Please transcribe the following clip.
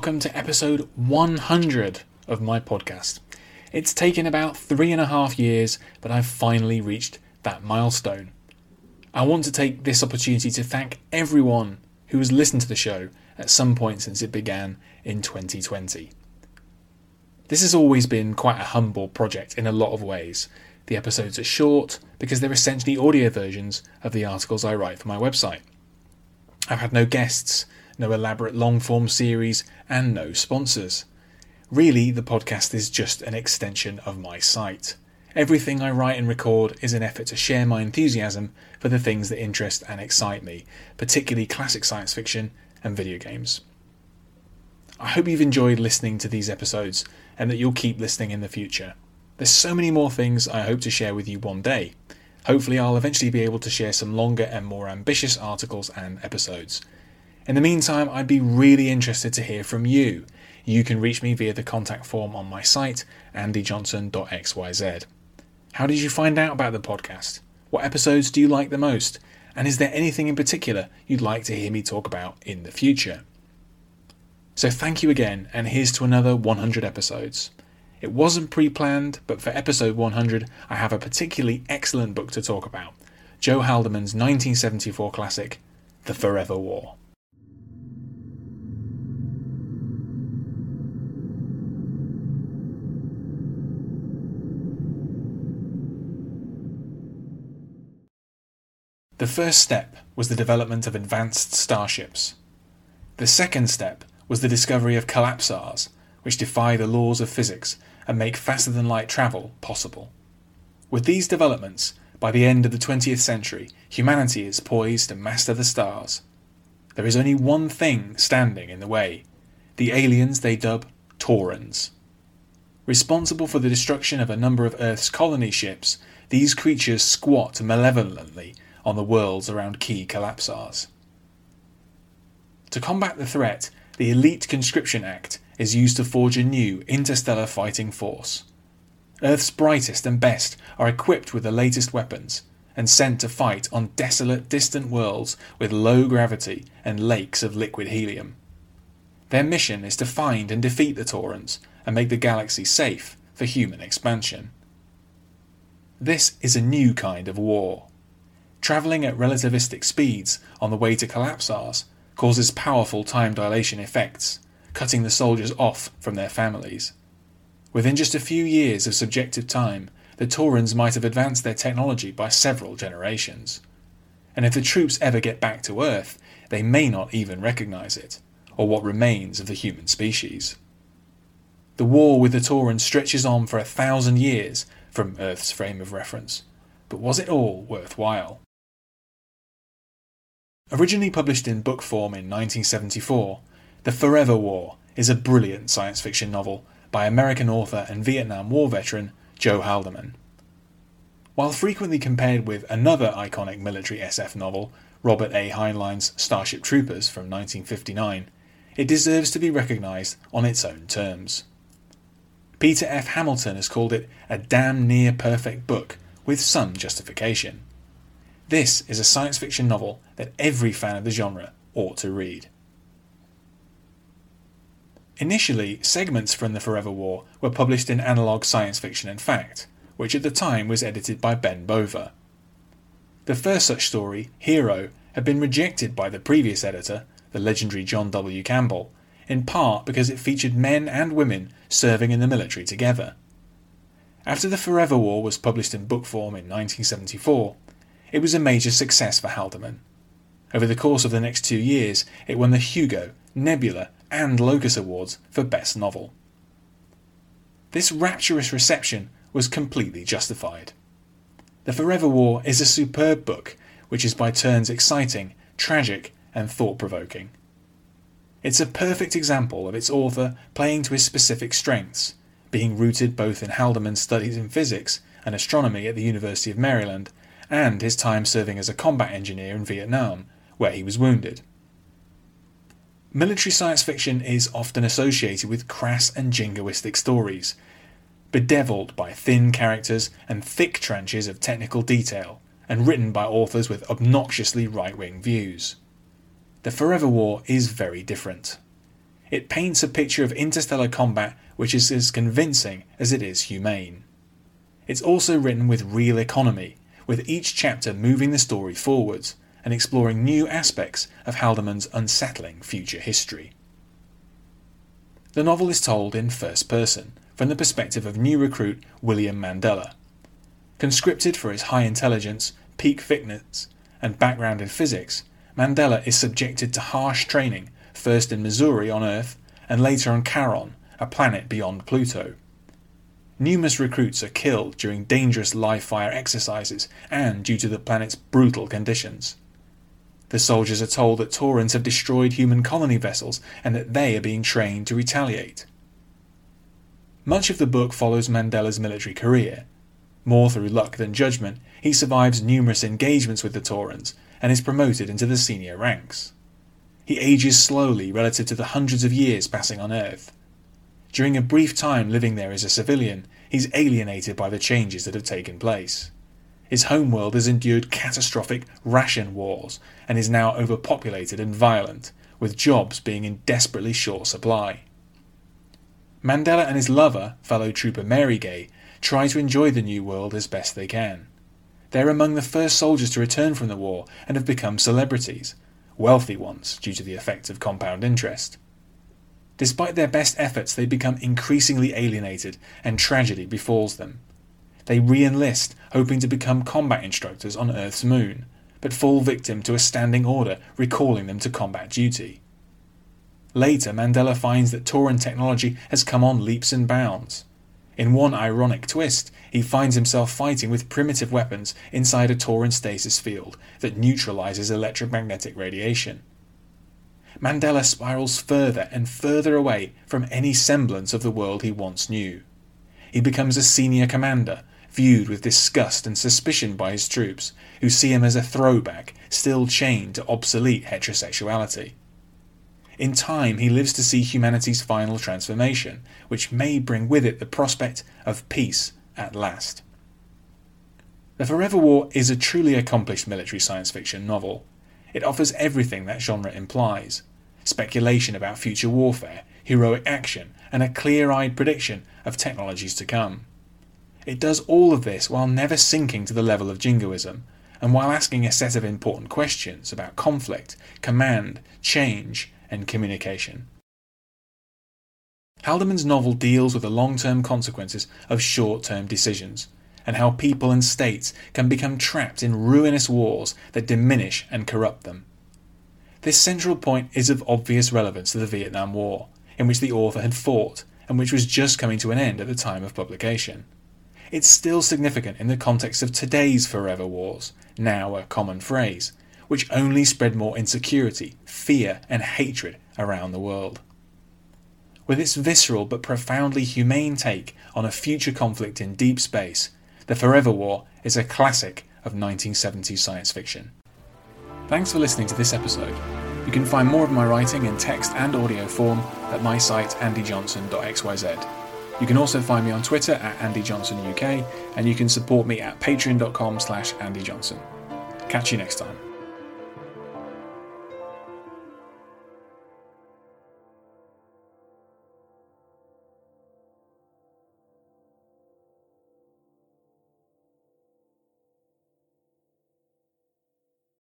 Welcome to episode 100 of my podcast. It's taken about three and a half years, but I've finally reached that milestone. I want to take this opportunity to thank everyone who has listened to the show at some point since it began in 2020. This has always been quite a humble project in a lot of ways. The episodes are short because they're essentially audio versions of the articles I write for my website. I've had no guests, no elaborate long form series, and no sponsors. Really, the podcast is just an extension of my site. Everything I write and record is an effort to share my enthusiasm for the things that interest and excite me, particularly classic science fiction and video games. I hope you've enjoyed listening to these episodes and that you'll keep listening in the future. There's so many more things I hope to share with you one day. Hopefully, I'll eventually be able to share some longer and more ambitious articles and episodes. In the meantime, I'd be really interested to hear from you. You can reach me via the contact form on my site, andyjohnson.xyz. How did you find out about the podcast? What episodes do you like the most? And is there anything in particular you'd like to hear me talk about in the future? So thank you again, and here's to another 100 episodes. It wasn't pre planned, but for episode 100, I have a particularly excellent book to talk about Joe Haldeman's 1974 classic, The Forever War. The first step was the development of advanced starships. The second step was the discovery of collapsars, which defy the laws of physics and make faster than light travel possible. With these developments, by the end of the 20th century, humanity is poised to master the stars. There is only one thing standing in the way the aliens they dub Taurans. Responsible for the destruction of a number of Earth's colony ships, these creatures squat malevolently on the worlds around key collapsars. To combat the threat, the Elite Conscription Act is used to forge a new interstellar fighting force. Earth's brightest and best are equipped with the latest weapons and sent to fight on desolate, distant worlds with low gravity and lakes of liquid helium. Their mission is to find and defeat the Taurans and make the galaxy safe for human expansion. This is a new kind of war. Travelling at relativistic speeds on the way to collapsars causes powerful time dilation effects, cutting the soldiers off from their families. Within just a few years of subjective time, the Taurans might have advanced their technology by several generations. And if the troops ever get back to Earth, they may not even recognize it, or what remains of the human species. The war with the Taurans stretches on for a thousand years from Earth's frame of reference, but was it all worthwhile? Originally published in book form in 1974, The Forever War is a brilliant science fiction novel by American author and Vietnam War veteran Joe Haldeman. While frequently compared with another iconic military SF novel, Robert A. Heinlein's Starship Troopers from 1959, it deserves to be recognized on its own terms. Peter F. Hamilton has called it a damn near perfect book with some justification. This is a science fiction novel that every fan of the genre ought to read. Initially, segments from The Forever War were published in Analog Science Fiction and Fact, which at the time was edited by Ben Bova. The first such story, Hero, had been rejected by the previous editor, the legendary John W. Campbell, in part because it featured men and women serving in the military together. After The Forever War was published in book form in 1974, it was a major success for Haldeman. Over the course of the next two years, it won the Hugo, Nebula, and Locus Awards for Best Novel. This rapturous reception was completely justified. The Forever War is a superb book, which is by turns exciting, tragic, and thought provoking. It's a perfect example of its author playing to his specific strengths, being rooted both in Haldeman's studies in physics and astronomy at the University of Maryland and his time serving as a combat engineer in Vietnam, where he was wounded. Military science fiction is often associated with crass and jingoistic stories, bedeviled by thin characters and thick trenches of technical detail, and written by authors with obnoxiously right wing views. The Forever War is very different. it paints a picture of interstellar combat which is as convincing as it is humane. It's also written with real economy, with each chapter moving the story forwards and exploring new aspects of Haldeman's unsettling future history. The novel is told in first person, from the perspective of new recruit William Mandela. Conscripted for his high intelligence, peak fitness, and background in physics, Mandela is subjected to harsh training, first in Missouri on Earth, and later on Charon, a planet beyond Pluto. Numerous recruits are killed during dangerous live fire exercises and due to the planet's brutal conditions. The soldiers are told that Taurans have destroyed human colony vessels and that they are being trained to retaliate. Much of the book follows Mandela's military career. More through luck than judgment, he survives numerous engagements with the Taurans and is promoted into the senior ranks. He ages slowly relative to the hundreds of years passing on Earth. During a brief time living there as a civilian, he's alienated by the changes that have taken place. His homeworld has endured catastrophic ration wars and is now overpopulated and violent, with jobs being in desperately short supply. Mandela and his lover, fellow trooper Marygay, try to enjoy the new world as best they can. They're among the first soldiers to return from the war and have become celebrities, wealthy ones due to the effect of compound interest. Despite their best efforts, they become increasingly alienated and tragedy befalls them. They re enlist, hoping to become combat instructors on Earth's moon, but fall victim to a standing order recalling them to combat duty. Later, Mandela finds that Tauran technology has come on leaps and bounds. In one ironic twist, he finds himself fighting with primitive weapons inside a Tauran stasis field that neutralizes electromagnetic radiation. Mandela spirals further and further away from any semblance of the world he once knew. He becomes a senior commander, viewed with disgust and suspicion by his troops, who see him as a throwback, still chained to obsolete heterosexuality. In time, he lives to see humanity's final transformation, which may bring with it the prospect of peace at last. The Forever War is a truly accomplished military science fiction novel. It offers everything that genre implies speculation about future warfare, heroic action, and a clear eyed prediction of technologies to come. It does all of this while never sinking to the level of jingoism, and while asking a set of important questions about conflict, command, change, and communication. Haldeman's novel deals with the long term consequences of short term decisions, and how people and states can become trapped in ruinous wars that diminish and corrupt them. This central point is of obvious relevance to the Vietnam War, in which the author had fought, and which was just coming to an end at the time of publication it's still significant in the context of today's forever wars, now a common phrase, which only spread more insecurity, fear, and hatred around the world. With its visceral but profoundly humane take on a future conflict in deep space, The Forever War is a classic of 1970s science fiction. Thanks for listening to this episode. You can find more of my writing in text and audio form at my site andyjohnson.xyz. You can also find me on Twitter at AndyJohnsonUK, and you can support me at patreon.com slash AndyJohnson. Catch you next time.